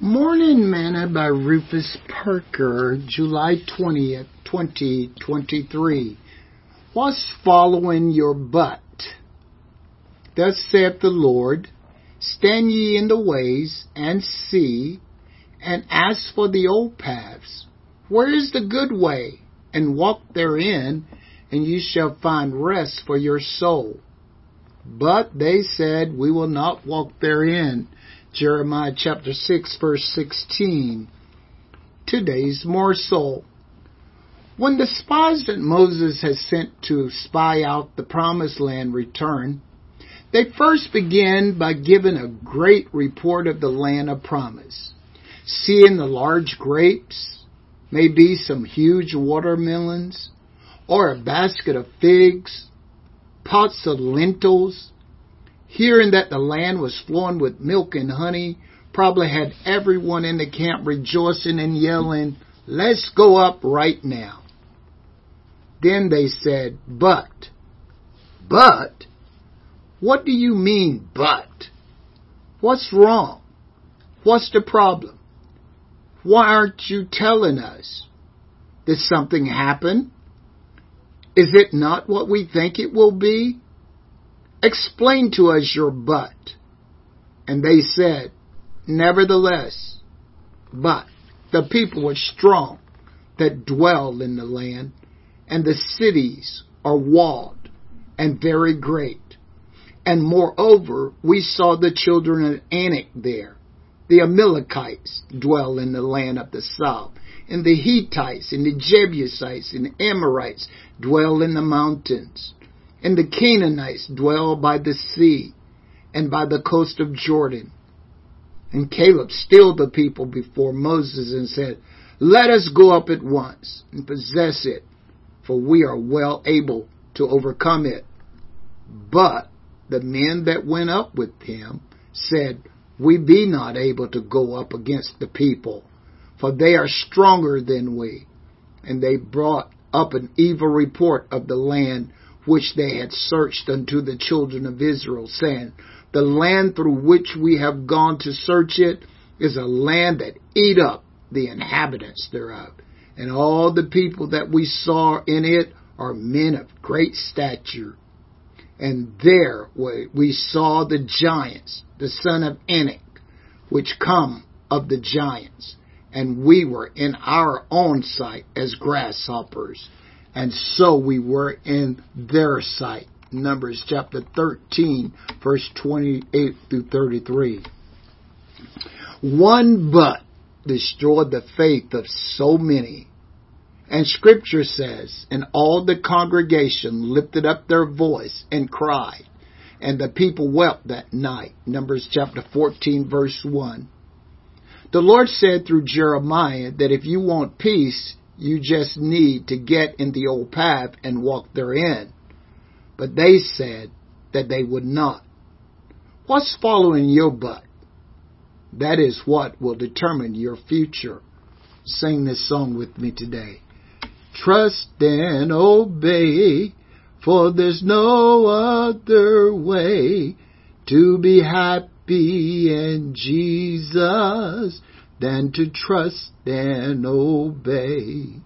Morning Manna by Rufus Parker, July 20th, 2023. What's following your but? Thus saith the Lord, Stand ye in the ways, and see, and ask for the old paths. Where is the good way? And walk therein, and you shall find rest for your soul. But they said, We will not walk therein. Jeremiah chapter 6 verse 16. Today's morsel. When the spies that Moses had sent to spy out the promised land return, they first begin by giving a great report of the land of promise. Seeing the large grapes, maybe some huge watermelons, or a basket of figs, pots of lentils, hearing that the land was flowing with milk and honey, probably had everyone in the camp rejoicing and yelling, let's go up right now. Then they said, but, but, what do you mean, but? What's wrong? What's the problem? Why aren't you telling us? Did something happen? Is it not what we think it will be? Explain to us your but. And they said, Nevertheless, but the people were strong that dwell in the land, and the cities are walled and very great. And moreover, we saw the children of Anak there. The Amalekites dwell in the land of the south, and the Hittites and the Jebusites and the Amorites dwell in the mountains. And the Canaanites dwell by the sea and by the coast of Jordan. And Caleb stilled the people before Moses and said, Let us go up at once and possess it, for we are well able to overcome it. But the men that went up with him said, We be not able to go up against the people, for they are stronger than we. And they brought up an evil report of the land which they had searched unto the children of Israel, saying, The land through which we have gone to search it is a land that eat up the inhabitants thereof. And all the people that we saw in it are men of great stature. And there we saw the giants, the son of Anak, which come of the giants. And we were in our own sight as grasshoppers and so we were in their sight. Numbers chapter 13, verse 28 through 33. One but destroyed the faith of so many. And scripture says, and all the congregation lifted up their voice and cried, and the people wept that night. Numbers chapter 14, verse 1. The Lord said through Jeremiah that if you want peace, you just need to get in the old path and walk therein. But they said that they would not. What's following your but? That is what will determine your future. Sing this song with me today. Trust and obey, for there's no other way to be happy in Jesus than to trust and obey.